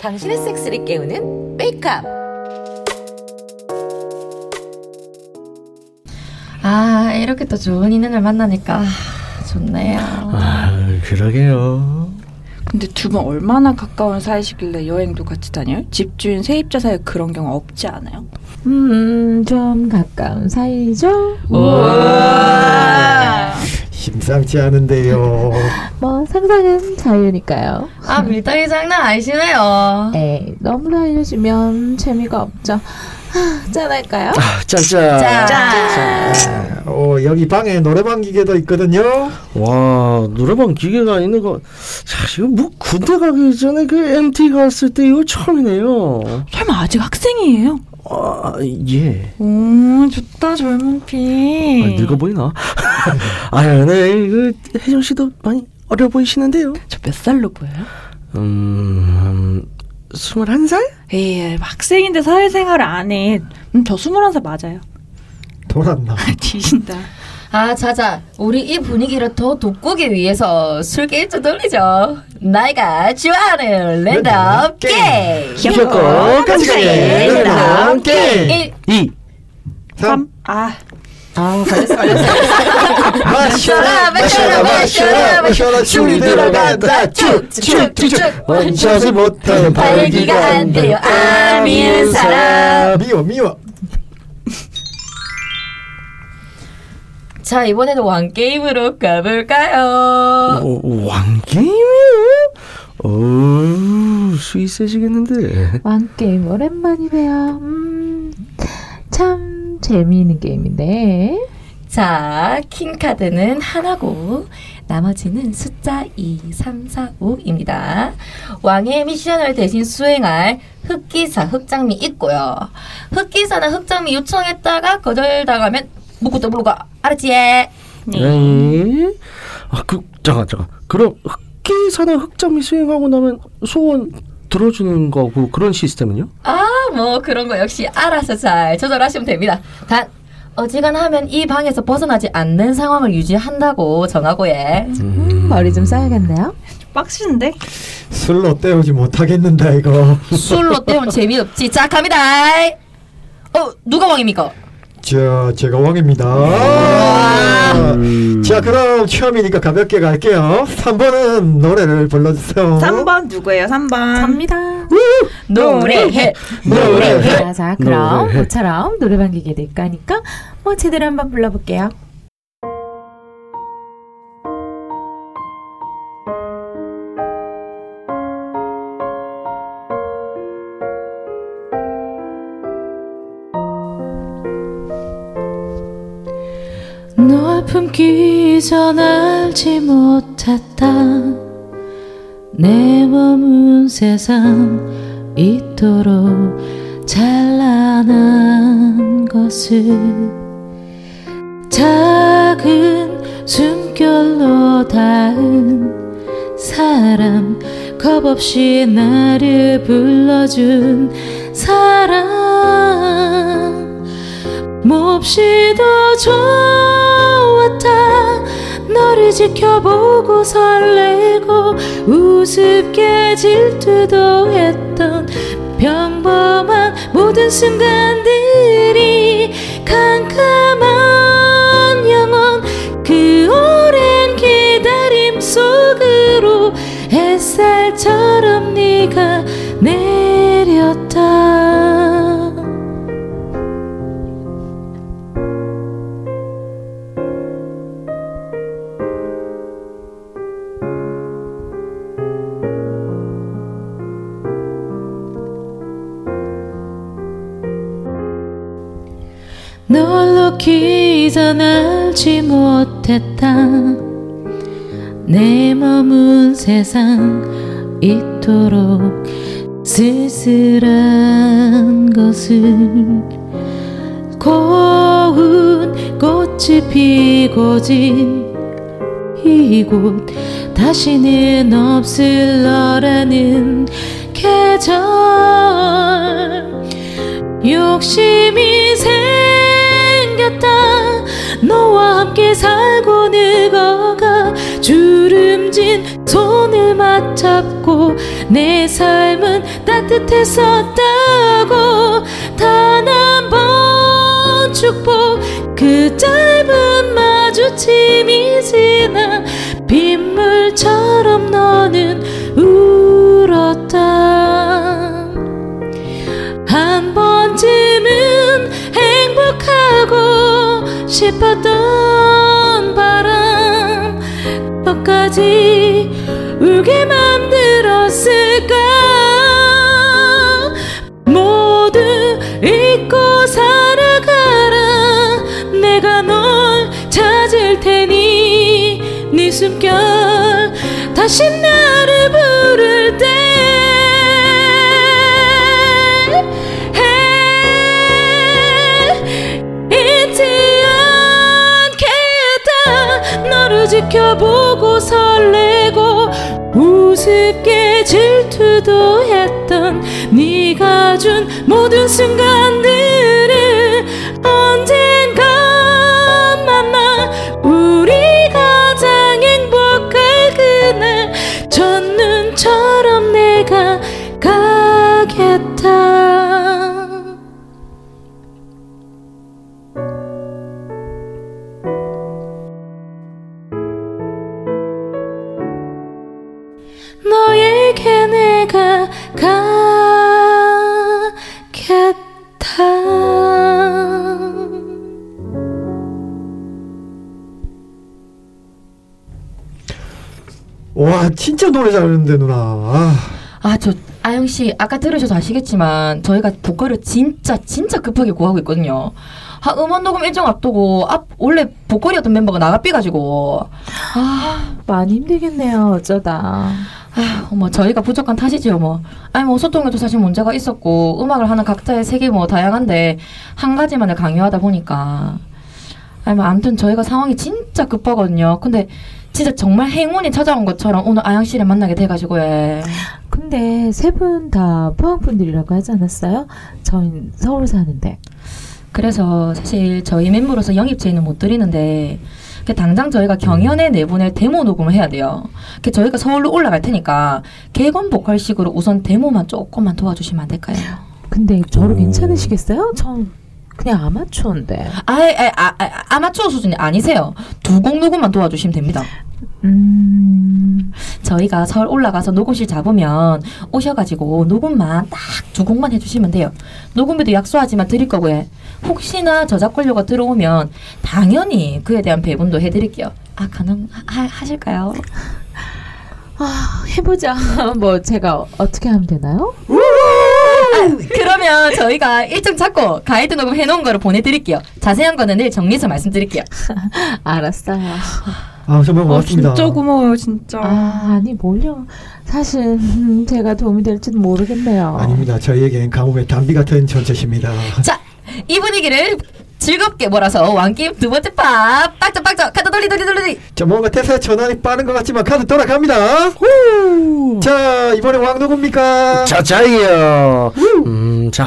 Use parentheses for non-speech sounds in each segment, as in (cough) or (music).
당신의 섹스를 깨우는 메이크업. 아, 이렇게 또 좋은 인연을 만나니까 좋네요. 아, 그러게요. 근데 두 분 얼마나 가까운 사이시길래 여행도 같이 다녀요? 집주인 세입자 사이에 그런 경우 없지 않아요? 음, 좀 가까운 사이죠? 우와. 심상치 않은데요. (laughs) 뭐, 상상은 자유니까요. 아, 밀당이 장난 아니시네요. 에이, 너무 알려주면 재미가 없죠. 아, 짠할까요? 아, 짠짠. 짠. 자, 어, 여기 방에 노래방 기계도 있거든요. 와, 노래방 기계가 있는 거. 자, 이거 뭐 군대 가기 전에 그 MT 갔을 때 이거 처음이네요. 설마 아직 학생이에요? 아, 예. 오, 좋다, 젊은 피. 아, 늙어 보이나? (laughs) 아유, 네, 그 혜정 씨도 많이 어려 보이시는데요. 저 몇 살로 보여요? 음, 스물한 살? 에이, 학생인데 사회생활을 안 해. 음, 저 21살 맞아요. 돌았나? (laughs) 뒤진다. 아, 자자. 우리 이 분위기를 더 돋구기 위해서 술 게임 좀 돌리죠. 나이가 좋아하는 랜덤 게임. 귀엽고 깜찍하게 랜덤 게임. 2. 3. 아, 아, 걸렸어, 걸렸어. 마셔라, 마셔라, 마셔라, 마셔라, 줄이 들어간다. 쭉, 쭉, 쭉, 쭉. 원샷을 못하는 발기가 안 돼요. 아, 미운 사람. 미워, 미워. 자, 이번에는 왕게임으로 가볼까요? 어, 왕게임이요? 어우, 수위 세지겠는데. 왕게임 오랜만이네요. 음, 참 재미있는 게임인데. 자, 킹카드는 하나고, 나머지는 숫자 2, 3, 4, 5입니다. 왕의 미션을 대신 수행할 흑기사, 흑장미 있고요. 흑기사나 흑장미 요청했다가 거절당하면 묵고또 물가 알았지? 네. 아, 그, 잠깐, 잠깐. 그럼 흑기사나 흑장미 수행하고 나면 소원 들어주는 거고 그런 시스템은요? 아, 뭐 그런 거 역시 알아서 잘 조절하시면 됩니다. 단 어지간하면 이 방에서 벗어나지 않는 상황을 유지한다고 정하고 예. 음, 머리 좀 써야겠네요. 빡신데? 술로 때우지 못하겠는데, 이거. 술로 때우면 재미없지. 자, 갑니다. 어, 누가 왕입니까? 자, 제가 왕입니다. 자, 그럼 처음이니까 가볍게 갈게요. 3번은 노래를 불러주세요. 3번 누구예요? 3번. 갑니다. 노래해. 노래해. 자, 자, 그럼 노래해. 모처럼 노래방 기계 될 거니까 뭐 제대로 한번 불러볼게요. 널 품기 전 알지 못했다. 내 머문 세상 이토록 찬란한 것을 작은 숨결로 닿은 사람 겁 없이 나를 불러준 사람 몹시도 좋 았다 너를 지켜보고 설레고 우습게 질투도 했던 평범한 모든 순간들이 캄캄한 영원 그 오랜 기다림 속으로 햇살처럼 네가 내렸다 알지 못했다. 내 머문 세상 이토록 쓸쓸한 것을 고운 꽃이 피고 진 이곳 다시는 없을 너라는 계절 욕심이 생겼다 너와 함께 살고 늙어가 주름진 손을 맞잡고 내 삶은 따뜻했었다고. 단 한 번 축복 그 짧은 마주침이 지나 빗물처럼 너는 울었다. 한 번쯤은 행복하고 싶었던 바람 너까지 울게 만들었을까? 모두 잊고 살아가라. 내가 널 찾을 테니 네 숨결 다시 나를 부를 지켜보고 설레고 우습게 질투도 했던 네가 준 모든 순간 잘하는데 누나. 아, 아, 저 아영 씨 아까 들으셔서 아시겠지만 저희가 보컬을 진짜 진짜 급하게 구하고 있거든요. 아, 음원 녹음 일정 앞두고 앞 원래 보컬이었던 멤버가 나가 삐 가지고 아, 많이 힘들겠네요. 어쩌다. 아, 뭐 저희가 부족한 탓이지요, 뭐. 아니 뭐 소통에도 사실 문제가 있었고 음악을 하는 각자의 색이 뭐 다양한데 한 가지만을 강요하다 보니까 아니 뭐 아무튼 저희가 상황이 진짜 급하거든요. 근데 진짜 정말 행운이 찾아온 것처럼 오늘 아영 씨를 만나게 돼가지고 예. 근데 세 분 다 포항 분들이라고 하지 않았어요? 저희 서울 사는데. 그래서 사실 저희 멤버로서 영입 제의는 못 드리는데 그 당장 저희가 경연에 내보낼 데모 녹음을 해야 돼요. 그 저희가 서울로 올라갈 테니까 개건 보컬식으로 우선 데모만 조금만 도와주시면 안 될까요? 근데 저를 오. 괜찮으시겠어요? 전 그냥 아마추어인데. 아예 아, 아, 아마추어 수준이 아니세요. 두 곡 녹음만 도와주시면 됩니다. 음. 저희가 서울 올라가서 녹음실 잡으면 오셔가지고 녹음만 딱 두 곡만 해주시면 돼요. 녹음비도 약소하지만 드릴 거고요. 혹시나 저작권료가 들어오면 당연히 그에 대한 배분도 해드릴게요. 아 가능하실까요? 아, 해보자. (laughs) 뭐 제가 어떻게 하면 되나요? 그러면 저희가 일정 잡고 가이드 녹음 해놓은 거를 보내드릴게요. 자세한 거는 내일 정리해서 말씀드릴게요. (laughs) 알았어요. 아 정말 어, 고맙습니다. 진짜 고마워요, 진짜. 아, 아니 뭘요? 사실 음, 제가 도움이 될지는 모르겠네요. 아닙니다. 저희에겐 가뭄의 담비 같은 전체십니다. 자, 이 분위기를 즐겁게 몰아서 왕김 두 번째 파 빡짝 빡짝 카드 돌리 돌리 돌리 자 뭔가 태세 전환이 빠른 것 같지만 카드 돌아갑니다. 후! 자 이번에 왕 누굽니까? 자, 자이요. 음, 자.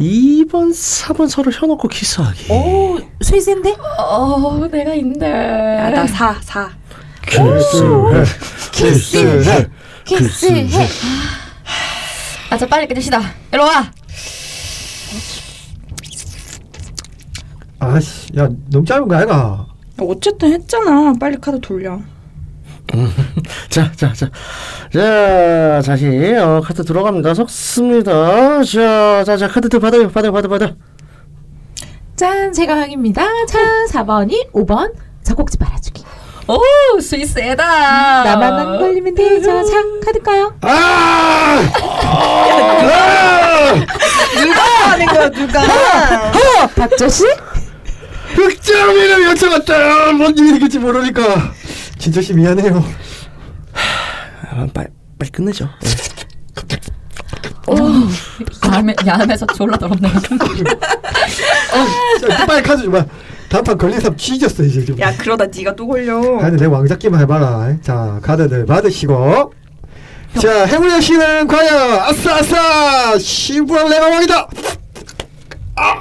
2번, 4번 서로 혀놓고 키스하기. 오, 스윗인데? 어 내가 있는데 야, 나 사, 사. 키스해, 키스해. 키스해. 아저 빨리 끝냅시다 일로 와 아씨, 야 너무 짧은 거 아이가? 어쨌든 했잖아. 빨리 카드 돌려. (laughs) 자, 자, 자. 자, 다시, 어, 카드 들어갑니다. 섞습니다. 자, 자, 자, 카드 받아요. 받아요, 받아, 받아. 짠, 제가 확입니다. 자, 4번이 5번 젖꼭지 빨아주기. 오 스위스에다 나만 안 걸리면 되죠. 자, 카드 까요? 아! (laughs) 누가 하는 거야, 누가? 박조씨? 흑장미를 여쭤봤다. 뭔 일이겠지 모르니까. 진짜 씨 미안해요. 아, 빨리, 빨리 끝내죠. 야매, 야매서 졸라 더럽네 자, 빨리 카드 줘봐. 단판 걸린 사람 뒤졌어 이제 좀. 야, 그러다 네가 또 걸려. 아니 내 왕잡기만 해봐라. 자 카드들 받으시고. 자 행운의 씨는 과연 아싸 아싸 시부랑 내가 왕이다. 아,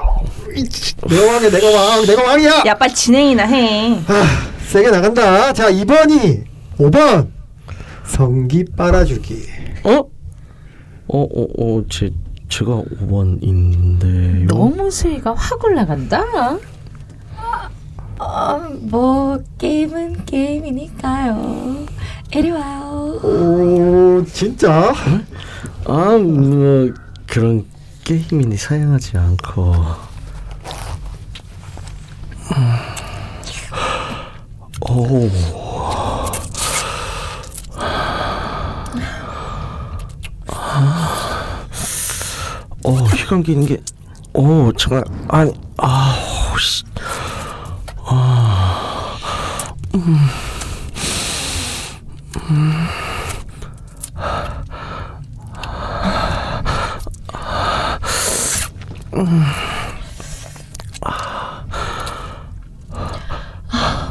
내가 왕이야 내가 왕 내가 왕이야. 야, 빨리 진행이나 해. 아, 세게 나간다. 자, 2번이 5번. 성기 빨아주기. 어? 어, 어, 어, 제, 제가 5번인데요. 너무 수위가 확 올라간다. 어, 뭐 게임은 게임이니까요. 이리 와요. 오, 진짜? 아, 뭐, 그런 게임이니 사양하지 않고. 오. 어, 휘감 기는 게, 오, 잠깐, 아니, 아, 씨.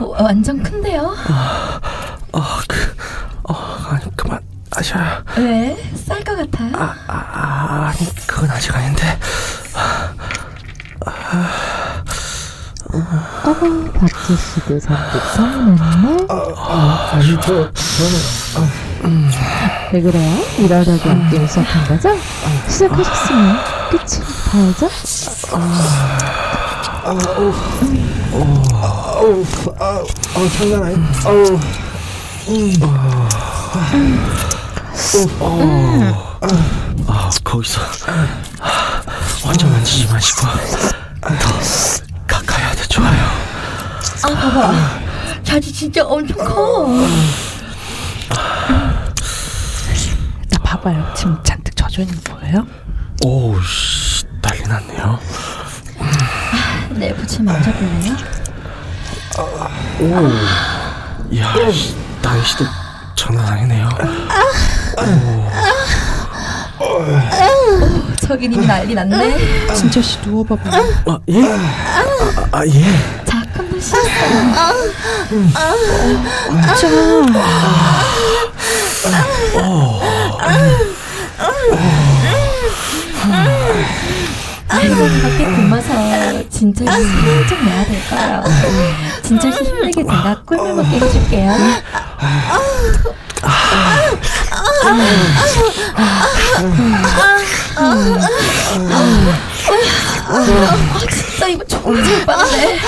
어, 완전 큰데요? 아, 그, 어, 아니, 그만, 아샤. 왜? 쌀 것 같아요? 아, 아, 아니, 그건 아직 아닌데. 어머, 씨도 잔뜩 성났네. 아, 아니, 저, 저는. 왜 그래요? 이러다가 게임 시작한 거죠? 시작하셨으면 끝이 봐야죠. 아우, 아우, 장난 아니. 아우. 아, 거기서 아, 완전 만지지 마시고 더. 아, 봐봐. 자지 진짜 엄청 커. 나 봐봐요. 지금 잔뜩 젖어 있는 거 보여요? 오우, 씨, 난리 났네요. 내 부츠 만져볼래요? 오, 이야, 씨, 나이 씨도 장난 아니네요. 저기 님이 난리 났네. 진짜 씨 누워봐봐. 아, 예? 아, 아, 예. 씻었어요. 할머니가 꽤 굶어서 진짜 살짝 내야 될까요? 진짜 힘들게 제가 꿀물 먹게 해줄게요. 아, 진짜 이거 정말 빠르네.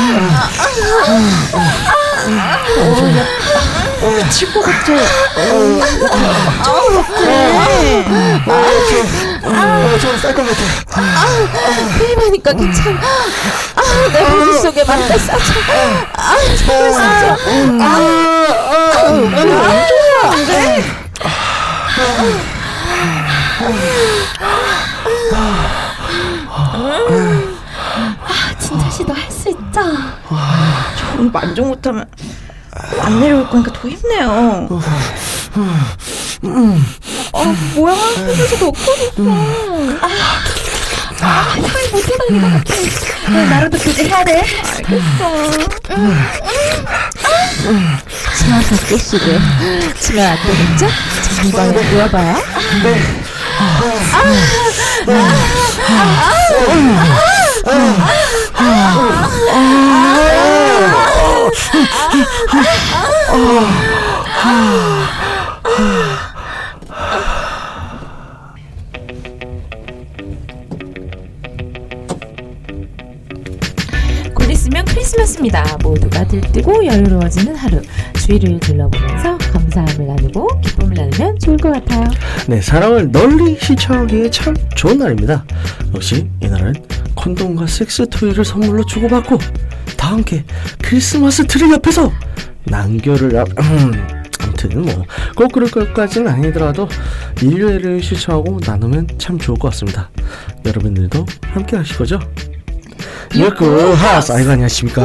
친구 같아. 어, 저쌀것 같아. 게임하니까 괜찮아. 아, 내 머릿 속에 맞다 싸져. 아, 정말 싸져. 아, 아, 아니, 진 짜 씨도 할수 있죠? 오늘 만족 못하면 안 내려올 거니까 더 힘내요. 아 뭐야? 더 커졌어. 아, 못해달리 것 같아. 네, 나로도 교제 해야 돼. 치마 벗고 쓰게. 치면 안 되겠죠? 자, 이거 누워봐요. 곧 있으면 크리스마스입니다. 모두가 들뜨고 여유로워지는 하루. 주위를 둘러보면서 감사함을 나누고 기쁨을 나누면 좋을 것 같아요. 네, 사랑을 널리 실천하기에 참 좋은 날입니다. 역시 이날은 콘돔과 섹스 토이를 선물로 주고받고 다 함께 크리스마스 트리 옆에서 난교를 앞, 아무튼 뭐 꼭 그럴 것까지는 아니더라도 인류애를 실천하고 나누면 참 좋을 것 같습니다. 여러분들도 함께 하실 거죠? 유쿠 하스 아이고 안녕하십니까?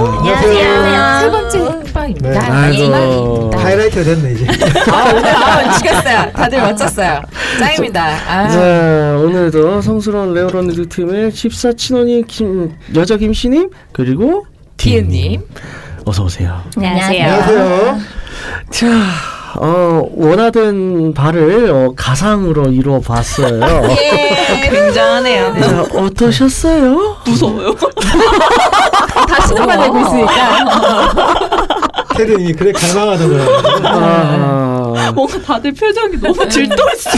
세 번째 빵입니다. 네. 아이고. 하이라이트가 됐네, 이제. (laughs) 아, 오늘 (laughs) 아, 죽였어요. 다들 멋졌어요. 짱입니다. 아. 자 오늘도 성스러운 레오런드 팀의 14친원님 김 여자 김씨님 그리고 디은님. 어서 오세요. 안녕하세요. 자, 어, 원하던 바를 어, 가상으로 이루어 봤어요. (laughs) 예, 굉장하네요. 자, 어떠셨어요? 무서워요. 다 신호가 되고 있으니까. 테드님이 그래 갈망하잖아요. 아, 뭔가 다들 표정이 너무 (laughs) 들떠있어.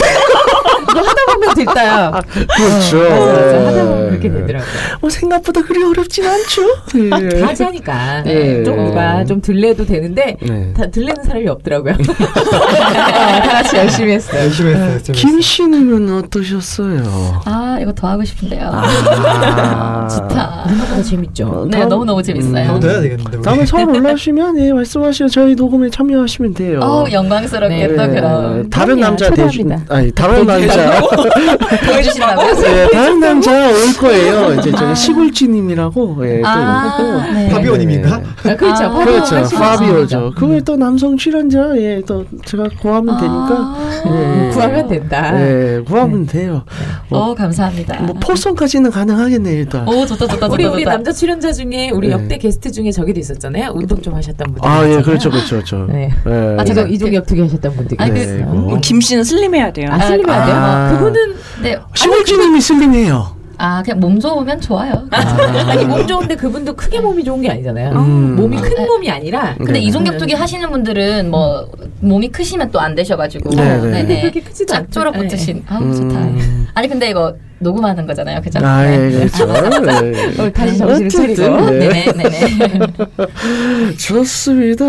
하다 보면 들다야. 그렇죠. 맞아, 하다 예. 보면 그렇게 되더라고요. 뭐 생각보다 그리 어렵진 않죠. 예. 다 하자니까. 예. 좀 누가 좀 들려도 되는데 네. 다 들리는 사람이 없더라고요. (laughs) 다 같이 열심히 했어요. 열심히 했어요. 좀김 씨는 어떠셨어요? 아 이거 더 하고 싶은데요. 아, (laughs) 좋다. 생각보다 재밌죠. 네 너무 너무 재밌어요. 더 해야 되겠는데. 다음에 서울 올라오시면 예, 말씀하시면 저희 녹음에 참여하시면 돼요. 어우 영광스럽게 네. 그럼 다른. 남자 대신. 아니 다른 남자 (laughs) 보여주신다고? 예, 다른 남자 올 거예요. 이제 저기 시골지님이라고 예, 또 아. 네. 파비오님인가? 아, 그렇죠. 아, 그렇죠. 파비오죠. 그게 또 남성 출연자 예, 또 제가 구하면 되니까 예. 구하면 된다. 예, 구하면 돼요. 어 감사합니다. 뭐 포성까지는 가능하겠네 일단. 오 좋다 좋다 좋다 우리 우리 좋다. 남자 출연자 중에 우리 네. 역대 게스트 중에 저기도 있었잖아요. 운동 좀 하셨던 분들. 아, 예. 그렇죠, 그렇죠, 그렇죠. 네. 예. 아, 제가 이종 격투기 하셨던 그- 네, 있어요. 그거. 김 씨는 슬림해야 돼요. 아, 슬림해야 돼요? 아. 그분은 네. 시골지님이 슬림해요. 아 그냥 몸 좋으면 좋아요. (laughs) 아 니 몸 좋은데 그분도 크게 몸이 좋은 게 아니잖아요. 음. 몸이 큰 네. 몸이 아니라 근데 네. 이종격투기 하시는 분들은 뭐 몸이 크시면 또 안 되셔가지고 네, 네. 근데 그렇게 크지도 않죠. 짝조로 네. 붙으신 아우 음. 좋다. 아니 근데 이거 녹음하는 거잖아요, 그죠? 아, 예, 네. 그렇죠. (laughs) 다시 정신을 차리고. 네. 네네 네 네. (laughs) 좋습니다.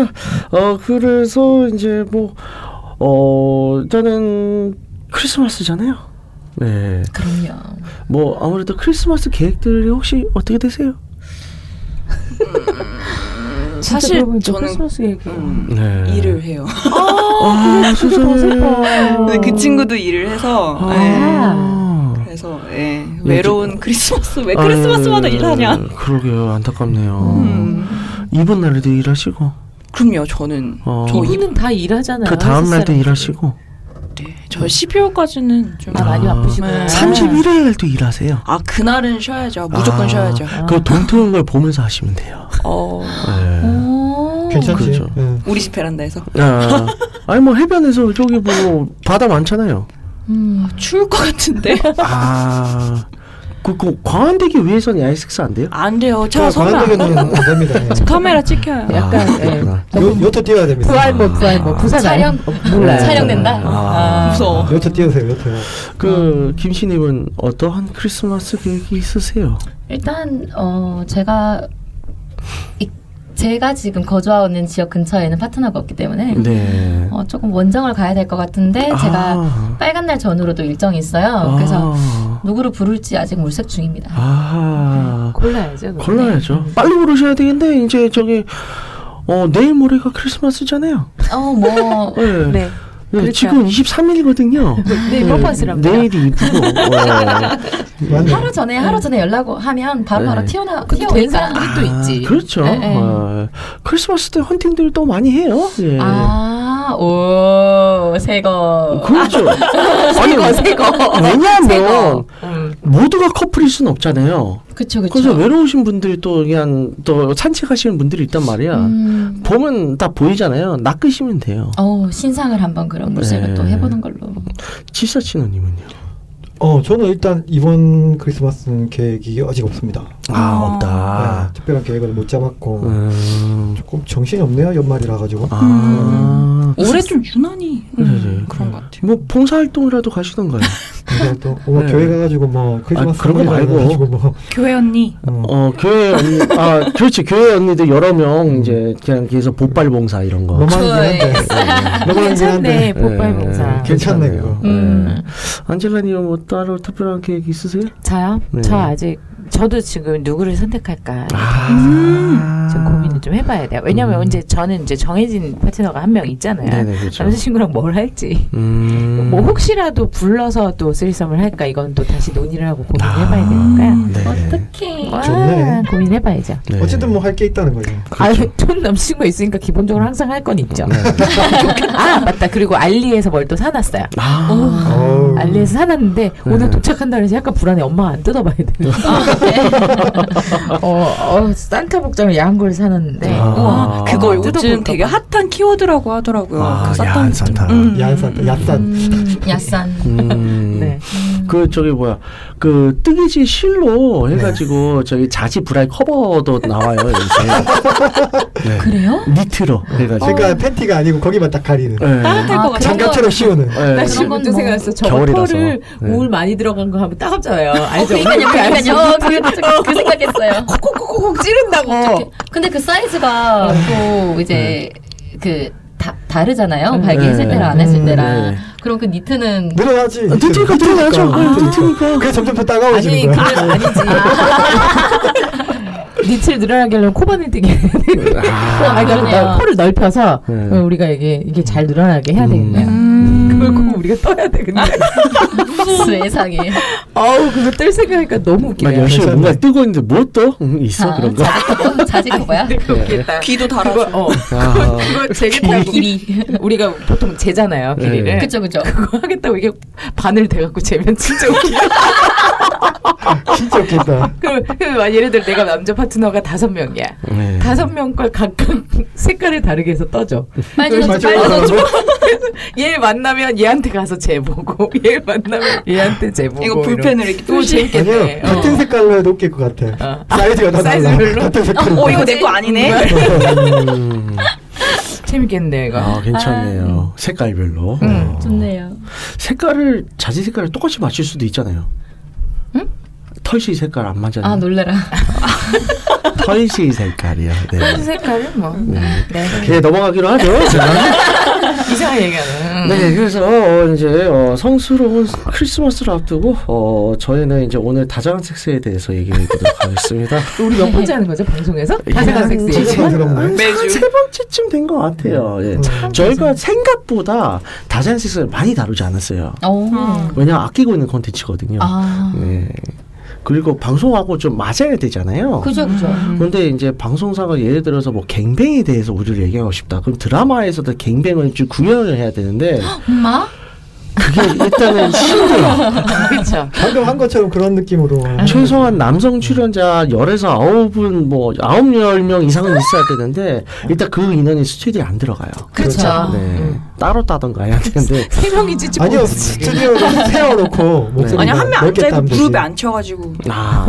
어, 그래서 이제 뭐, 어, 일단은 크리스마스잖아요. 네. 그럼요. 뭐, 아무래도 크리스마스 계획들이 혹시 어떻게 되세요? 사실 그러고 보니까 저는 크리스마스 얘기. 음, 네. 일을 해요. 아, 세상에. 근데 그 친구도 일을 해서 예. 아. 그래서 예, 외로운 크리스마스 왜 크리스마스마다 아유, 일하냐? 그러게요. 안타깝네요. 음. 이번 날에도 일하시고, 그럼요. 저는 어. 저 이, 이분은 다 일하잖아요. 그 다음 날도 사람들이. 일하시고, 네, 저 12월까지는 좀 아, 많이 아. 바쁘시구나. 네. 31일 날도 일하세요. 아 그날은 쉬어야죠. 무조건 아, 쉬어야죠. 그돈 트는 걸 보면서 하시면 돼요. 어 네. 오. 괜찮지. 그렇죠. 예. 우리 집 베란다에서 아, 아니 뭐 해변에서 저기 뭐 바다 많잖아요. 음. 추울 것 같은데 아, 그, 그 광안대교 위에서는 식사 안 돼요? 안 돼요. 저저 설마 관광객은 (laughs) 안 됩니다. 예. 카메라 찍혀요. 약간 아, 예. 그렇구나. 요, 요트 띄워야 됩니다. 부활모 부활모 부산 촬영? 어, 몰라요. 촬영된다. 아. 무서워. 요트 띄우세요. 요트. 그 김씨님은 어떠한 크리스마스 계획이 있으세요? 일단 어 제가 이, 제가 지금 거주하고 있는 지역 근처에는 파트너가 없기 때문에 네. 어, 조금 원정을 가야 될 것 같은데 제가 아. 빨간 날 전후로도 일정이 있어요. 그래서 누구를 부를지 아직 몰색 중입니다. 아, 골라야죠. 그거. 골라야죠. 빨리 고르셔야 되겠는데 이제 저기 어 내일 모레가 크리스마스잖아요. 어 뭐 네. 네. 네, 그렇죠. 지금 23일이거든요. 네, 퍼포먼스랍니다. 내일이 이쁘고. (laughs) 어. 맞네. 하루 전에 하루 전에 연락 하면 바로 바로 네. 튀어나 튀어오니까. 사람들이 또 있지. 그렇죠. 네, 네. 어, 크리스마스 때 헌팅들 또 많이 해요. 예. 아, 오, 새거. 그렇죠. (laughs) 아니, 새거. 왜냐하면 (laughs) 새거. 음. 모두가 커플일 수는 없잖아요. 그쵸, 그쵸. 그래서 외로우신 분들이 또 그냥 또 산책하시는 분들이 있단 말이야. 음. 보면 다 보이잖아요. 낚으시면 돼요. 어 신상을 한번 그럼 물색을 네. 또 해보는 걸로. 지사친호님은요? 어, 저는 일단 이번 크리스마스는 계획이 아직 없습니다. 아 어. 없다. 네, 특별한 계획을 못 잡았고 음. 조금 정신이 없네요 연말이라 가지고. 아. 올해 좀 유난히 음, 그래. 그런 것 같아요. 뭐 봉사활동이라도 가시던가요? (laughs) 또 (laughs) 뭐 네. 교회 가가지고 뭐 크리스마스 아, 그런 거 말고. 뭐 교회 언니 어, 어 교회 언니 아 그렇지 교회 언니들 여러 명 이제 그냥 계속 보빨 봉사 이런 거. 로망이긴 한데 로망이긴 괜찮네. 예, 봉사. 괜찮네, 그거. 음. 예. 안젤라님 뭐 따로 특별한 계획 있으세요? 저요? 네. 저 아직 저도 지금 누구를 선택할까 아. 좀 고민을 좀 해봐야 돼요. 왜냐면 음. 이제 저는 이제 정해진 파트너가 한 명 있잖아요. 네네 그렇죠. 남자친구랑 뭘 할지. 음. 뭐 혹시라도 불러서 또 쓰리썸을 할까 이건 또 다시 논의를 하고 고민해봐야 아. 되니까요. 네. 와, 좋네. 고민해봐야죠. 네. 어쨌든 뭐 할 게 있다는 거죠. 아, 전 남자친구가 있으니까 기본적으로 항상 할 건 있죠. 네. (laughs) 아, 맞다. 그리고 알리에서 뭘 또 사놨어요. 아. 어우. 알리에서 사놨는데 오늘 도착한다 그래서 약간 불안해. 엄마가 안 뜯어봐야 되는. (laughs) 어, 어, 산타 복장을 야한 걸 사놨는데. 아. 와 그거 요즘 되게 봐. 핫한 키워드라고 하더라고요. 아, 그 야한 산타. 음. 야산, 야산. 음, 야산. 음. (laughs) 네. 그 저기 뭐야 그 뜨개질 실로 해가지고 저기 자지 브라이 커버도 나와요 요새. (laughs) 네. 그래요? 니트로 해가지고. 그러니까 팬티가 아니고 거기만 딱 가리는 네. 따뜻할 아, 것 같아. 장갑처럼 씌우는. 네. 나 지금. 저거 겨울이라서. 털을 네. 울 많이 들어간 거 하면 따갑잖아요. 어, 알죠? 그러니까요, 그러니까요. 그, 그 생각했어요. (laughs) 콕콕콕콕 찌른다고. 근데 그 사이즈가 또 이제 그 다, 다르잖아요. 음. 발기 했을 네. 때랑 안 했을 음, 때랑. 네. 그럼 그 니트는 늘어나지. 니트니까 늘어나죠. 아, 네, 니트니까. 그게 점점 더 아니 따가워지는 거야. 그건 (laughs) 아니지. (laughs) 니트를 늘어나게 하려면 코바늘 뜨게. 아, 아, 그러니까. 코를 넓혀서 네. 어, 우리가 이게 이게 잘 늘어나게 해야 음. 되겠네요. 그걸 꼭 우리가 떠야 돼. 근데 (laughs) 세상에. 어우 그거 뜰 생각하니까 너무 막 웃기네요. 열심히. 뭔가 뜨고 있는데 뭐 떠? 응, 있어 그런 거. 자지커버? 자지커버야? (laughs) 웃겠다. 귀도 그거 달아줘. 어 아, 그거 재겠다고 길이. 우리가 보통 재잖아요 길이를. 네. 그쵸, 그쵸. 그거 하겠다고 이게 바늘 대갖고 재면 진짜 웃기다. (laughs) 진짜 웃긴다. (laughs) 그럼, 그럼 예를 들어 내가 남자 파트너가 다섯 명이야. 네. 다섯 명 걸 각각 (laughs) 색깔을 다르게 해서 떠줘. 빨리 빨리. 넣어줘. 얘 만나면 얘한테 가서 재보고 (laughs) 얘 만나면 얘한테 재보고 이거 불펜을 이렇게 또. 재밌겠네. 아니요. 같은 색깔로 해도 웃길 것 같아. 어. 사이즈가 다 달라. 사이즈별로? 같은 색깔로. 어 이거 내 거 아니네. 음, 재밌겠네 이거. 아 괜찮네요. 색깔별로. 음, 어. 좋네요. 색깔을 자지 색깔을 똑같이 맞출 수도 있잖아요. 응? 털씨 색깔 안 맞아요. 아, 놀래라. (laughs) 털씨 색깔이요. 네. 색깔은 뭐 네. 네. 네, 넘어가기로 하죠. (laughs) 이상한 얘기하는. 네, 그래서 어, 이제 어, 성스러운 크리스마스를 앞두고 어, 저희는 이제 오늘 다자간 섹스에 대해서 얘기해 보도록 (laughs) 하겠습니다. 우리 몇 번째 하는 거죠 방송에서? 다자간 섹스. 성스럽네. 매주. 한세 번째쯤 된 것 같아요. 예. 음. 저희가 생각보다 다자간 섹스를 많이 다루지 않았어요. 오. 왜냐면 아끼고 있는 콘텐츠거든요. 아. 네. 그리고 방송하고 좀 맞아야 되잖아요. 그죠, 그죠. 그런데 이제 방송사가 예를 들어서 뭐 갱뱅에 대해서 우리를 얘기하고 싶다. 그럼 드라마에서도 갱뱅을 좀 구현을 해야 되는데 엄마? 그게 일단은 힘들어. (laughs) 그렇죠. 방금 한 것처럼 그런 느낌으로. 최소한 남성 출연자 열에서 아홉은 뭐 아홉 열 명 이상은 있어야 되는데 일단 그 인원이 스튜디오에 안 들어가요. 그렇죠. 네. 따로 따던가 해야 되는데 (laughs) 세 명이지 지금. 아니요 스튜디오를 세워놓고 목소리가 아니 한명 넓게 앉아 있고 따면 되지. 무릎에 앉혀가지고. 아,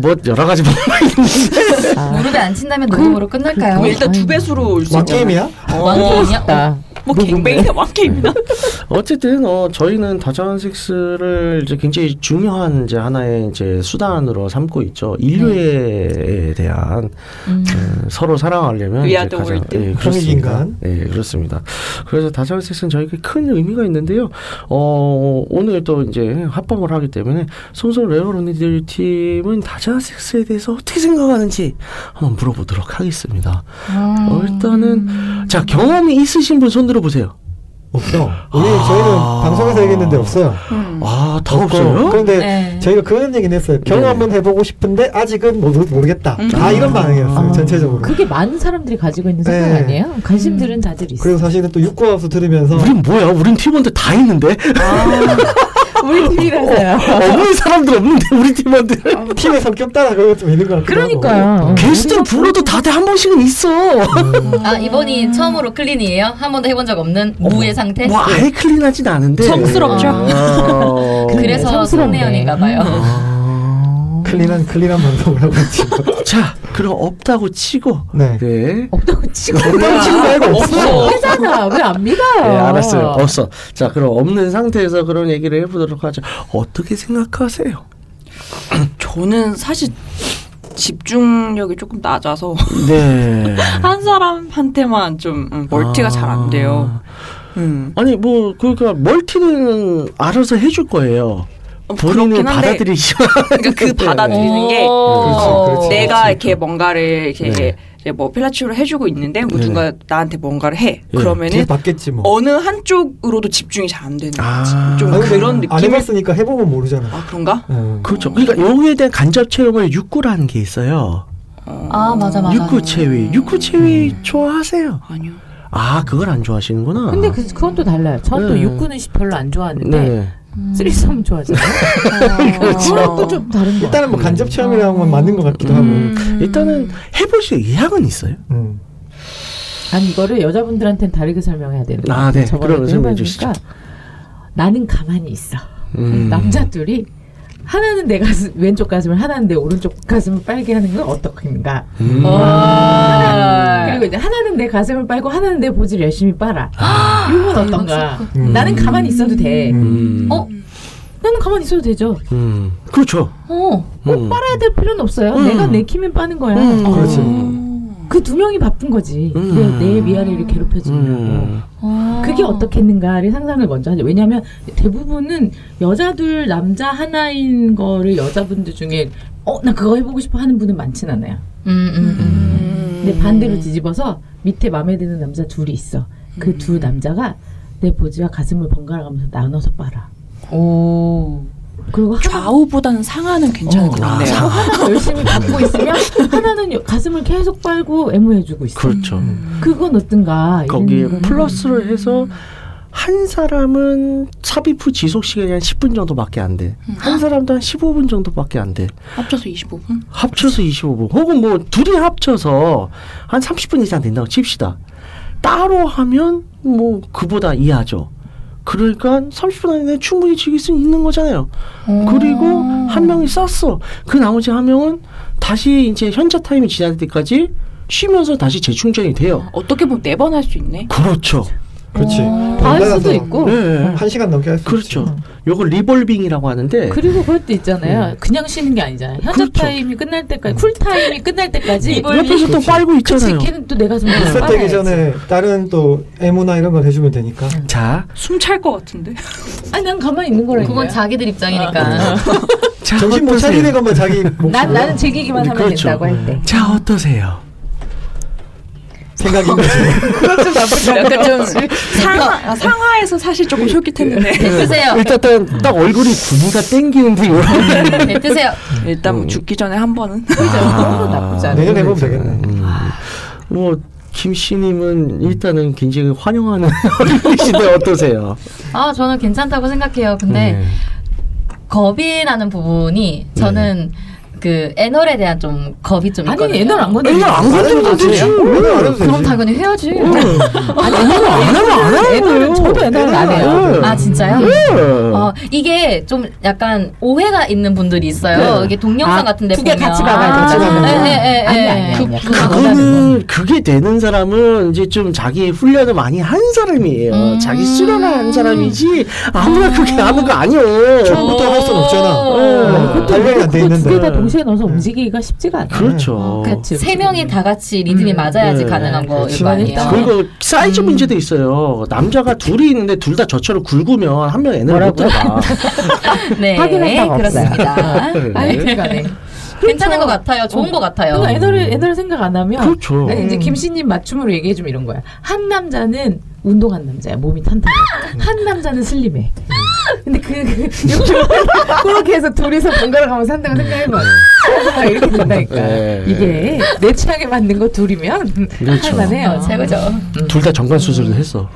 뭐 여러 가지 방법이 있는데 아, 무릎에 안 친다면 녹음으로 끝날까요? 뭐 일단 두 배수로 올수왕 있잖아. 게임이야? 왕게임이야? 아, 뭐 갱뱅이야 왕게임이나. 어쨌든 어 저희는 다자간 섹스를 이제 굉장히 중요한 이제 하나의 이제 수단으로 삼고 있죠. 인류에 대한 음. 어, 서로 사랑하려면 이제 가장 world. 예, 그렇습니다. 인간. 예, 그렇습니다. 그래서 다자간 섹스는 저에게 큰 의미가 있는데요. 어 오늘 또 이제 합방을 하기 때문에 송송 레어 언니들 팀은 다자간 섹스에 대해서 어떻게 생각하는지 한번 물어보도록 하겠습니다. 어, 일단은 자 경험이 있으신 분 손 들어 보세요. 없어. 우리 아. 저희는 방송에서 얘기했는데 없어요. 음. 아, 다 없고. 없어요? 그런데 네. 저희가 그런 얘기는 했어요. 경험 네. 한번 해보고 싶은데 아직은 모르, 모르겠다. 음. 다 이런 반응이었어요. 아, 전체적으로. 그게 많은 사람들이 가지고 있는 생각 네. 아니에요? 관심들은 다들 있어. 그리고 사실은 또 육구하우스 들으면서 우린 뭐야? 우린 팀원들 다 있는데 우리 팀이라서요. 없는 사람들 없는데 우리 팀원들 팀의 성격 따라 그런 것좀 있는 것 같기도 그러니까요. 어, 게스트를 우리가 불러도 다들 한 번씩은 있어. 음. 아, 이번이 처음으로 클린이에요? 한 번도 해본 적 없는 무의 상태? 뭐 아예 클린하진 않은데 성스럽죠. 아, 그래, 그래서 성스럽네. 송내연인가 봐요. 아. clean한 clean한 방송을 하고 있죠. (laughs) 자, 그럼 없다고 치고 네. 네. 없다고 치고 없다고 치고 말고 없어. 하잖아. 왜안 믿어요? 네, 알았어요. 없어. 자, 그럼 없는 상태에서 그런 얘기를 해보도록 하죠. 어떻게 생각하세요? (clears throat) 저는 사실 집중력이 조금 낮아서 (laughs) 네. 한 사람한테만 좀 음, 멀티가 잘안 돼요. 음. 아니 뭐 그러니까 멀티는 알아서 해줄 거예요. 어, 한데 받아들이지. 그러니까 그 (laughs) 받아들이는 게 그렇지, 그렇지. 내가 그렇지. 이렇게 뭔가를 이렇게 네. 이제 뭐 필라치오를 해주고 있는데 뭐 네. 누가 나한테 뭔가를 해 네. 그러면은 받겠지 뭐. 어느 한쪽으로도 집중이 잘 안 되는 거지. 아. 좀 아니, 그런 안 느낌을 해봤으니까 해보면 모르잖아. 아 그런가? 음. 그렇죠. 그러니까 여기에 대한 간접 체험을 육구라는 게 있어요. 어, 아, 맞아, 맞아. 육구 체위. 육구 체위 좋아하세요? 아니요. 아, 그걸 안 좋아하시는구나. 근데 그, 그건 또 달라요. 또 네. 육군은 별로 안 좋아하는데 네. 쓰리썸 좋아하잖아요. (laughs) 또좀 다른 거. 일단은 뭐 간접 체험이랑은 맞는 것 같기도 하고. 음, 일단은 해보실 의향은 있어요. 음. 아니 이거를 여자분들한테는 다르게 설명해야 되는 거 아, 네. 저번에 그럼 설명해 주시죠. 나는 가만히 있어. 음. 남자들이 하나는 내 가슴 왼쪽 가슴을 하나는 내 오른쪽 가슴을 빨게 하는 건 어떻겠는가? 음. 아. 그리고 이제 하나는 내 가슴을 빨고 하나는 내 보지를 열심히 빨아. 이건 어떤가? 음. 나는 가만히 있어도 돼. 음. 어? 나는 가만히 있어도 되죠. 음. 그렇죠. 어. 꼭 음. 빨아야 될 필요는 없어요. 음. 내가 내 키면 빠는 거야. 음. 그렇지. 그 두 명이 바쁜 거지. 음. 내, 내 위아래를 괴롭혀주려고. 음. 어. 그게 어떻겠는가를 상상을 먼저 하죠. 왜냐하면 대부분은 여자들 남자 하나인 거를 여자분들 중에 어 나 그거 해보고 싶어 하는 분은 많진 않아요. 음, 음, 음. 근데 반대로 뒤집어서 밑에 마음에 드는 남자 둘이 있어. 그 두 남자가 내 보지와 가슴을 번갈아 가면서 나눠서 빨아. 오. 그리고 하나, 좌우보다는 상하는 괜찮을 어, 것 아, 같네요. 상- 하나는 열심히 받고 있으면 하나는 여- 가슴을 계속 빨고 애무해주고 있어. 그렇죠. 그건 어떤가? 거기에 플러스를 해서 한 사람은 삽입 후 지속 시간이 한 10분 정도밖에 안 돼. 한 사람도 한 15분 정도밖에 안 돼. 합쳐서 25분? 합쳐서 25분. 혹은 뭐 둘이 합쳐서 한 30분 이상 된다고 칩시다. 따로 하면 뭐 그보다 이하죠. 그러니까 30분 안에 충분히 즐길 수 있는 거잖아요. 그리고 한 명이 쐈어. 그 나머지 한 명은 다시 이제 현자 타임이 지날 때까지 쉬면서 다시 재충전이 돼요. 어떻게 보면 네 번 할 수 있네. 그렇죠. 그렇지. 다할 수도 있고. 네. 한 시간 넘게 할수 있지. 그렇죠. 요거 revolving이라고 하는데 그리고 그것도 있잖아요. 그냥 쉬는 게 아니잖아요. 현자 그렇죠. 타임이 끝날 때까지, cool time이 끝날 때까지. 옆에서 또. 빨고 그치, 있잖아요. 걔는 또 내가 좀 리셋되기 전에 다른 또 애무나 이런 걸 해주면 되니까. 자, 숨 찰 것 같은데. 아니 난 가만히 있는 거라니까. 그건 자기들 입장이니까. 자 정신 못? 차리는 것만 자기. 난 나는 즐기기만 하면 그렇죠. 된다고 할 때. 자 어떠세요? 생각인 거지. (laughs) 약간 좀 상하, 상하에서 사실 조금 솔깃했는데. 뱉으세요. 일단 딱, 딱 얼굴이 구미가 땡기는데 요런 뱉으세요. 일단 뭐 죽기 전에 한 번은. 그죠? 그런 거 나쁘지 않아요. 내년에 해보면 되겠네. 음. 뭐 김씨님은 일단은 굉장히 환영하는 (laughs) 얼굴이신데 어떠세요? 아, 저는 괜찮다고 생각해요. 근데 네. 겁이 나는 부분이 저는 그 애널에 대한 좀 겁이 좀 있거든요. 아니 애널 안 건드. 애널 안 건드려도 되지. 그럼 당연히 해야지. 아니 애널 안 하면 안 하는 애널은 저도 애널은 안 해요. 아 진짜요? 네. 어 이게 좀 약간 오해가 있는 분들이 있어요. 네. 이게 동영상 아, 같은데 두개 보면 같이 박아야 같이. 예, 예, 예, 예. 아니 아니. 그- 그거는 그게 되는 사람은 이제 좀 자기 훈련을 많이 한 사람이에요. 음. 자기 수련을 한 사람이지 아무나 그렇게 하는 거 아니요. 처음부터 할 수는 없잖아. 네. 단련이 안돼 두개 다 있는데. 동시에 넣어서 움직이기가 쉽지가 않아요. 그렇죠. 같이 세 명이 다 같이 리듬이 음. 맞아야지 네. 가능한 거일. 거 아니에요. 그리고 사이즈 문제도 있어요. 남자가 둘이 있는데 둘 다 저처럼 굵으면 한 명 애는 못? 들어가. (laughs) 네, 그렇습니다. 네. 아니 간에 괜찮은 것 같아요. 좋은 것 같아요. 애널을 애널을 생각 안 하면 그렇죠. 아니, 이제 김씨님 맞춤으로 얘기해 주면 이런 거야. 한 남자는 운동한 남자야. 몸이 탄탄해. 한 남자는 슬림해. 근데 그, 그 (laughs) 그렇게 해서 둘이서 번갈아 가면서 한다고 생각해봐. 아, 이렇게 된다니까. 네. 이게 내 취향에 맞는 거 둘이면 그렇죠. 할만해요. 어, 최고죠. 둘 다 정관 수술을 했어.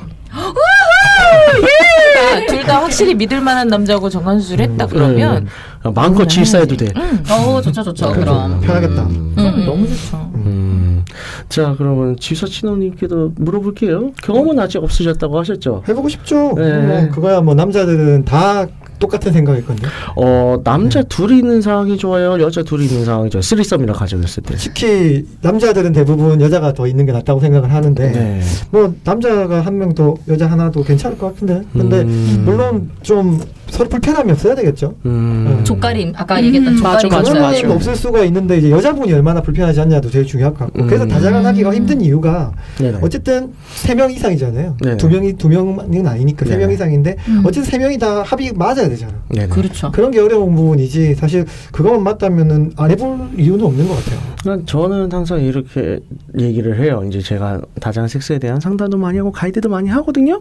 둘 다 확실히 믿을 만한 남자고 정관 수술 했다 그러면 네. 마음껏 질사해도 돼. 어 좋죠 좋죠. 그럼. 편하겠다. 음. 음. 너무 좋죠. 음. 자 그러면 지서친호님께도 물어볼게요. 경험은 아직 없으셨다고 하셨죠? 해보고 싶죠. 네. 뭐 그거야 뭐 남자들은 다 똑같은 생각일 건데. 어 남자 둘이 있는 상황이 좋아요, 여자 둘이 있는 상황이 좋아요. 쓰리썸이라 가정했을 때. 특히 남자들은 대부분 여자가 더 있는 게 낫다고 생각을 하는데 네. 뭐 남자가 한 명 더 여자 하나 도 괜찮을 것 같은데. 근데 음. 물론 좀 서로 불편함이 없어야 되겠죠. 음. 족가림 아까 얘기했던 음, 족가림 맞아, 맞아, 맞아. 없을 수가 있는데 이제 여자분이 얼마나 불편하지 않냐도 제일 중요할 것 같고. 그래서 음. 다자간하기가 힘든 이유가 네네. 어쨌든 세 명 이상이잖아요. 네네. 두 명이 두 명은 아니니까 세 명. 이상인데 음. 어쨌든 세 명이 다 합이 맞아야 되잖아. 네네. 그렇죠. 그런 게 어려운 부분이지 사실 그것만 맞다면은 안 해볼 이유는 없는 것 같아요. 난 저는 항상 이렇게 얘기를 해요. 이제 제가 다장 섹스에 대한 상담도 많이 하고 가이드도 많이 하거든요.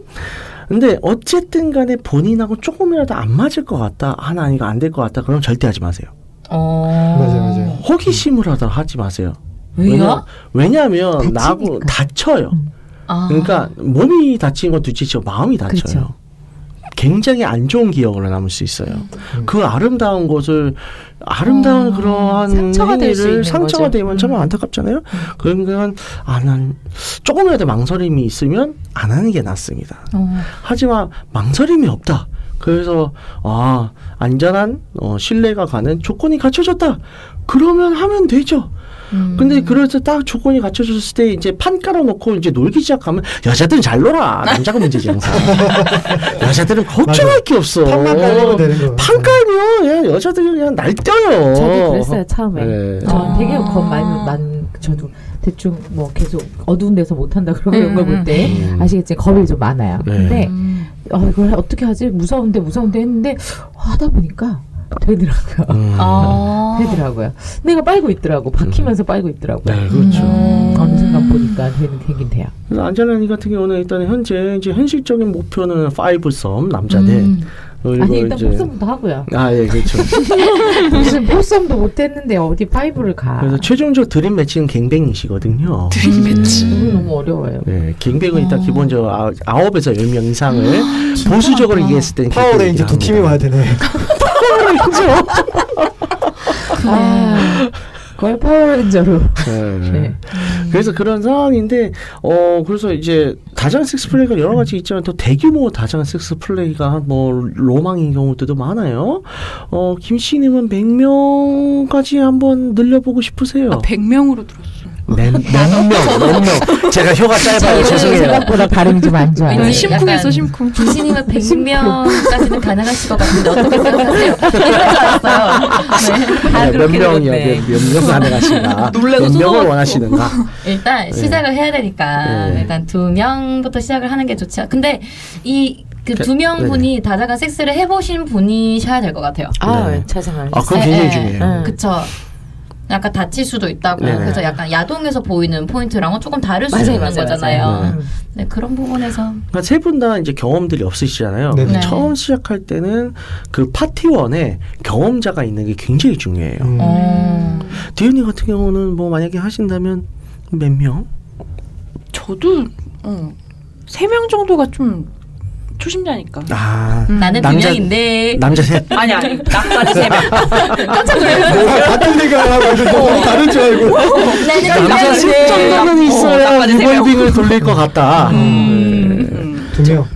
근데 어쨌든 간에 본인하고 조금이라도 안 맞을 것 같다. 하나 아니고 안될 것 같다. 그럼 절대 하지 마세요. 어. 맞아요, 맞아요. 호기심을 하다 하지 마세요. 왜요? 왜냐하면 다치니까. 나하고 다쳐요. 아. 그러니까 몸이 다치는 건 둘째치고 마음이 다쳐요. 그렇죠. 굉장히 안 좋은 기억으로 남을 수 있어요. 그 아름다운 것을 아름다운 어, 그러한 상처가 될수 행위를 상처가 거죠. 되면 참 음. 안타깝잖아요. 그러니까 안한 조금이라도 망설임이 있으면 안 하는 게 낫습니다. 어. 하지만 망설임이 없다. 그래서 아 안전한 어, 신뢰가 가는 조건이 갖춰졌다. 그러면 하면 되죠. 음. 근데 그래서 딱 조건이 갖춰졌을 때 이제 판 깔아놓고 이제 놀기 시작하면 여자들은 잘 놀아. 남자가 문제지 항상. (laughs) 여자들은 걱정할 맞아. 게 없어. 판만 깔면 되는 거. 판 깔면 그냥 여자들이 그냥 날뛰어요. 저도 그랬어요 처음에. 네. 저 아. 되게 겁 많이 많 저도 대충 뭐 계속 어두운 데서 못 한다 그런 이런 걸볼때 음. 아시겠지 겁이 좀 많아요. 네. 근데 음. 어, 이걸 어떻게 하지 무서운데 무서운데 했는데 하다 보니까 되더라고요. 음. (laughs) 아. 되더라고요. 내가 빨고 있더라고. 박히면서 빨고 있더라고요. 네, 그렇죠. 음. 어느 순간 보니까 되는 되긴 돼요. 그래서 안젤라 님 같은 경우는 일단 현재 이제 현실적인 목표는 5some 남자들 음. 아니 일단 이제 foursome부터 하고요. 아 예 그렇죠. (laughs) 무슨 foursome도 못했는데 어디 five를 가. 그래서 최종적 dream match는 gangbang이시거든요. dream match. 그건 너무 어려워요. 네, gangbang은 일단 어. 기본적으로 아, 아홉에서 열 명 이상을 (gasps) 보수적으로. 얘기했을 때는 파워레인저 두 팀이 와야 되네. (laughs) 아, 그걸 파워레인저로. 네. 네. 그래서 그런 상황인데 어 그래서 이제 다자 섹스 플레이가 여러 가지 있지만 또 대규모 다자 섹스 플레이가 뭐 로망인 경우들도 많아요. 어 김씨님은 100명까지 한번 늘려보고 싶으세요? 아, 100명으로 들었어. 몇, 몇 명, 몇 명. 제가 혀가 짧아요. 죄송해요. 생각보다 발음이 좀 안 좋아요. 네, 심쿵했어, 심쿵. 김신님은 100명까지는 (laughs) 가능하실 것 같은데 어떻게 생각하세요? 네. 다 네, 몇 명이요? 몇명 가능하신가? 몇 명을. 원하시는가? 일단 시작을 해야 되니까 네. 일단 두 명부터 시작을 하는 게 좋죠. 근데 이그 그- 두명 네네. 분이 다자간 섹스를 해보신 분이셔야 될 것 같아요. 아, 네. 자생을. 아, 그건 네, 굉장히 네. 중요해요. 음. 그쵸. 약간 다칠 수도 있다고. 네네. 그래서 약간 야동에서 보이는 포인트랑은 조금 다를 수 맞아요, 있는 맞아요, 거잖아요. 맞아요. 음. 네, 그런 부분에서. 그러니까 세 분 다 이제 경험들이 없으시잖아요. 네. 네. 처음 시작할 때는 그 파티원에 경험자가 있는 게 굉장히 중요해요. 음. 어. 디은이 같은 경우는 뭐 만약에 하신다면 몇 명? 저도 어, 3명 정도가 좀 초심자니까. 아 나는 두 남자- 명인데. 남자 셋. (laughs) 아니 아니 나까지 3명. 내가 (laughs) 같은 생각을 하고 너무 다른 줄 알고. 나는 두 남자 셋 정도는 있어야 세 명. 리볼빙을 돌릴 것 같다. 네. 음. 두 명.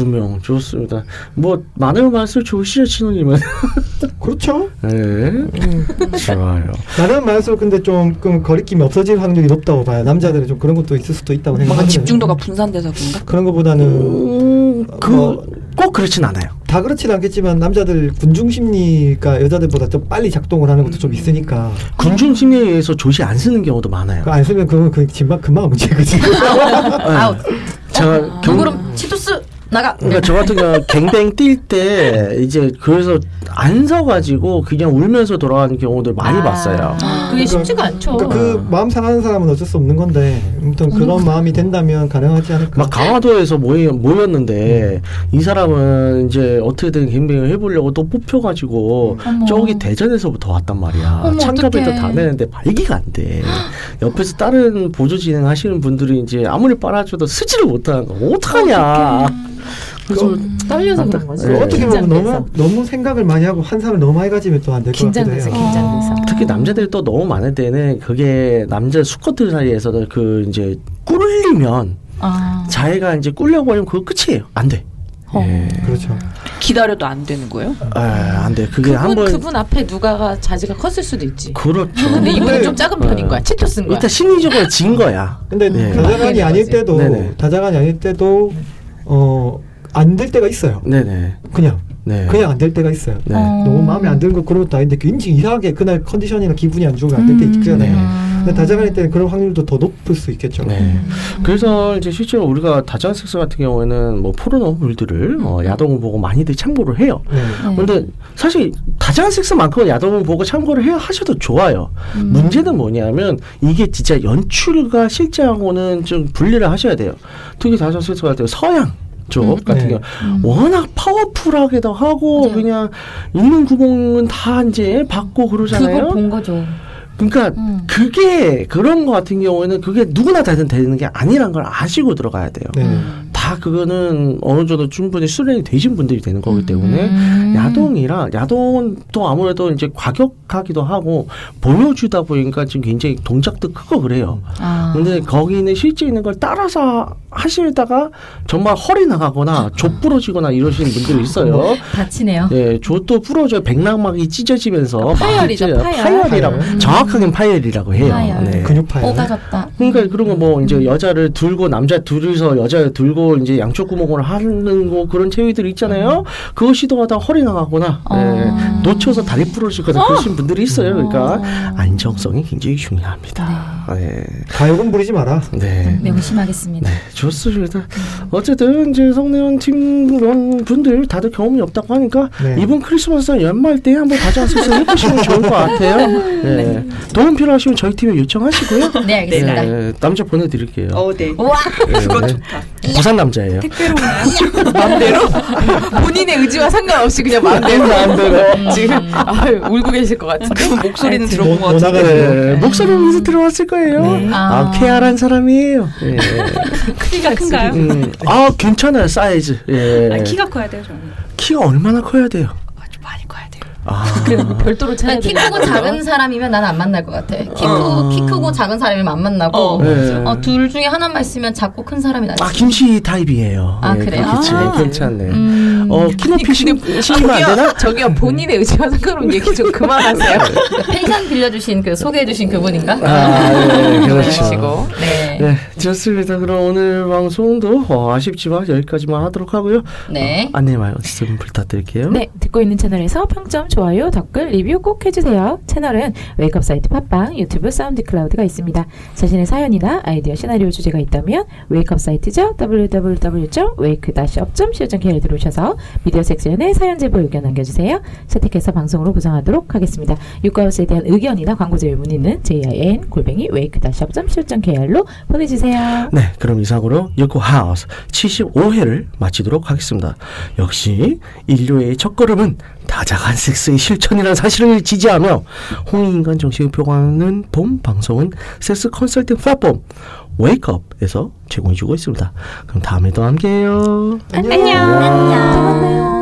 음, 두명 좋습니다. 뭐 많으면 많을수록 좋으시죠, 친호님은. 그렇죠. 네, 좋아요. 나는 말수록 근데 좀그 거리낌이 없어질 확률이 높다고 봐요. 남자들은 좀 그런 것도 있을 수도 있다고 뭔가 생각하거든요. 집중도가 분산돼서 그런가? 그런 것보다는 음, 그, 뭐- 꼭 그렇진 않아요. 다 그렇진 않겠지만 남자들 군중 심리가 여자들보다 좀 빨리 작동을 하는 것도 좀 있으니까 군중 심리에 의해서 조시 안 쓰는 경우도 많아요. 안 쓰면 그건 그 진방 금방 문제거지. (laughs) 아웃. 제가 경, 누구름 치토스 나가. 그러니까 저 같은 경우 갱뱅 뛸 때 이제 그래서 안 서가지고 그냥 울면서 돌아가는 경우들 많이 아. 봤어요. 그게 그러니까- 쉽지가 않죠. 그러니까 그 마음 상하는 사람은 어쩔 수 없는 건데 아무튼 그런 마음이 된다면 가능하지 않을까. 막 강화도에서 모이, 모였는데 이 사람은 이제 어떻게든 갱뱅을 해보려고 또 뽑혀가지고 어머. 저기 대전에서부터 왔단 말이야. 어머, 참가비도 어떡해. 다 내는데 발기가 안 돼. 옆에서 다른 보조 진행하시는 분들이 이제 아무리 빨아줘도 쓰지를 못하는 거 어떡하냐. 그래서 떨려서 그런 거지. 네. 어떻게 보면. 너무 너무 생각을 많이 하고 환상을 너무 많이 가지면 또 안 될 것 같기도 긴장돼서 해요. 긴장돼서. 특히 남자들이 또 너무 많을 때는 그게 남자 수컷들 사이에서는 그 이제 꿀리면 아. 자기가 이제 꿀려버리면 그거 끝이에요. 안 돼. 예. 그렇죠. 기다려도 안 되는 거예요? 아, 안 돼. 그게 그분 한번 그분 앞에 누가가 자지가 컸을 수도 있지. 그렇죠. 근데 이분은 좀 작은 편인 거야. 치토 쓴 거야. 일단 심리적으로 진 거야. 근데 네. 다자간이 아닐 때도 네네. 다자간이 아닐 때도 어 안 될 때가 있어요. 네네. 그냥 네. 그냥 안 될 때가 있어요. 네. 어. 너무 마음에 안 드는 거 그런 것도 아닌데 굉장히 이상하게 그날 컨디션이나 기분이 안 좋으면 안될때 음. 있잖아요. 네. 근데 다자간일 때는 그런 확률도 더 높을 수 있겠죠. 네. 그래서 이제 실제로 우리가 다자간 섹스 같은 경우에는 뭐 포르노물들을 어, 야동을 보고 많이들 참고를 해요. 네. 근데 사실 다자간 섹스만큼은 야동을 보고 참고를 해야 하셔도 좋아요. 음. 문제는 뭐냐면 이게 진짜 연출과 실제하고는 좀 분리를 하셔야 돼요. 특히 다자간 섹스 같은 경우 서양 쪽 음. 같은 네. 경우 워낙 파워풀하기도 하고 맞아요. 그냥 있는 구멍은 다 이제 받고 그러잖아요. 그걸 본 거죠. 그러니까 음. 그게 그런 거 같은 경우에는 그게 누구나 다 되는 게 아니란 걸 아시고 들어가야 돼요. 네. 다 그거는 어느 정도 충분히 수련이 되신 분들이 되는 거기 때문에 음. 야동이랑 야동은 또 아무래도 이제 과격하기도 하고 보여주다 보니까 지금 굉장히 동작도 크고 그래요. 아. 근데 거기는 실제 있는 걸 따라서 하시다가 정말 허리 나가거나 조 부러지거나 이러시는 분들이 있어요. 다치네요. 예, 조도 부러져 백락막이 찢어지면서 아, 파열이죠. 파열. 파열이라고 파열. 정확하게 파열이라고 해요. 파열. 네. 근육 파열. 오가졌다. 그러니까 그런 거 뭐 이제 여자를 들고 남자 둘이서 여자 들고 이제 양쪽 구멍을 하는 거 그런 체위들 있잖아요. 그거 시도하다 허리 나가거나 어. 예, 놓쳐서 다리 부러지거나 그러신 분들이 있어요. 그러니까 안정성이 굉장히 중요합니다. 네. 가요금 부리지 마라. 네. 명심하겠습니다. 네, 좋습니다. 어쨌든 이제 성내원 팀원 분들 다들 경험이 없다고 하니까 네. 이번 크리스마스 연말 때 한번 가져와서 해보시면 좋을 것 같아요. 네. 도움 필요하시면 저희 팀에 요청하시고요. (laughs) 네, 알겠습니다. 네, 남자 보내드릴게요. 어, 네. 우와. 네, 네. 부산 남자예요. 택배로 오나요? (laughs) 마음대로 본인의 의지와 상관없이 그냥 마음대로 마음대로. 지금 아유, 울고 계실 것 같은데 그 목소리는 들어본 것뭐 같은데. 나가네. 네, 목소리는 들어왔을 거 예요. 아, 아. 쾌활한 사람이에요. 예. (laughs) 키가 큰가요? 음, 아, 괜찮아요, 사이즈. 예. 아, 키가 커야 돼요, 저는. 키가 얼마나 커야 돼요? 아주 많이 커야 아, 별도로 찾아야 키 크고. 작은 사람이면 나는 안 만날 것 같아. 키, 크, 어. 키 크고 작은 사람이면 안 만나고 어. 네. 어, 둘 중에 하나만 있으면 작고 큰 사람이 낫지. 아 김씨 타입이에요. 아, 예, 그래요? 아. 괜찮네. 음. 어 키높이 신- 신기면 안 되나? 저기요 본인의 의지와 상관없는 얘기 좀 그만하세요. (laughs) 펜션 빌려주신 그 소개해주신 그분인가? 아, 예, 그렇죠. 그러시고. 네. 네, 좋습니다. 그럼 오늘 방송도 어, 아쉽지만 여기까지만 하도록 하고요. 네. 어, 안내 말씀 부탁드릴게요. 네, 듣고 있는 채널에서 평점, 좋아요, 댓글, 리뷰 꼭 해주세요. 채널은 Wake Up 사이트 팟빵, 유튜브, SoundCloud가 있습니다. 자신의 사연이나 아이디어, 시나리오 주제가 있다면 Wake Up 사이트죠. www.wake-up.co.kr 들어오셔서 미디어 섹션에 사연 제보 의견 남겨주세요. 채택해서 방송으로 구성하도록 하겠습니다. 육가하우스에 대한 의견이나 광고 제휴 문의는 jin 골뱅이 wake-up.co.kr로 보내주세요. 네, 그럼 이상으로 요코 하우스 75회를 마치도록 하겠습니다. 역시 인류의 첫걸음은 다자간 섹스의 실천이라는 사실을 지지하며 홍익인간 정신을 표방하는 본 방송은 섹스 컨설팅 플랫폼 웨이크업에서 제공해주고 있습니다. 그럼 다음에 또 함께해요. 안녕. 안녕.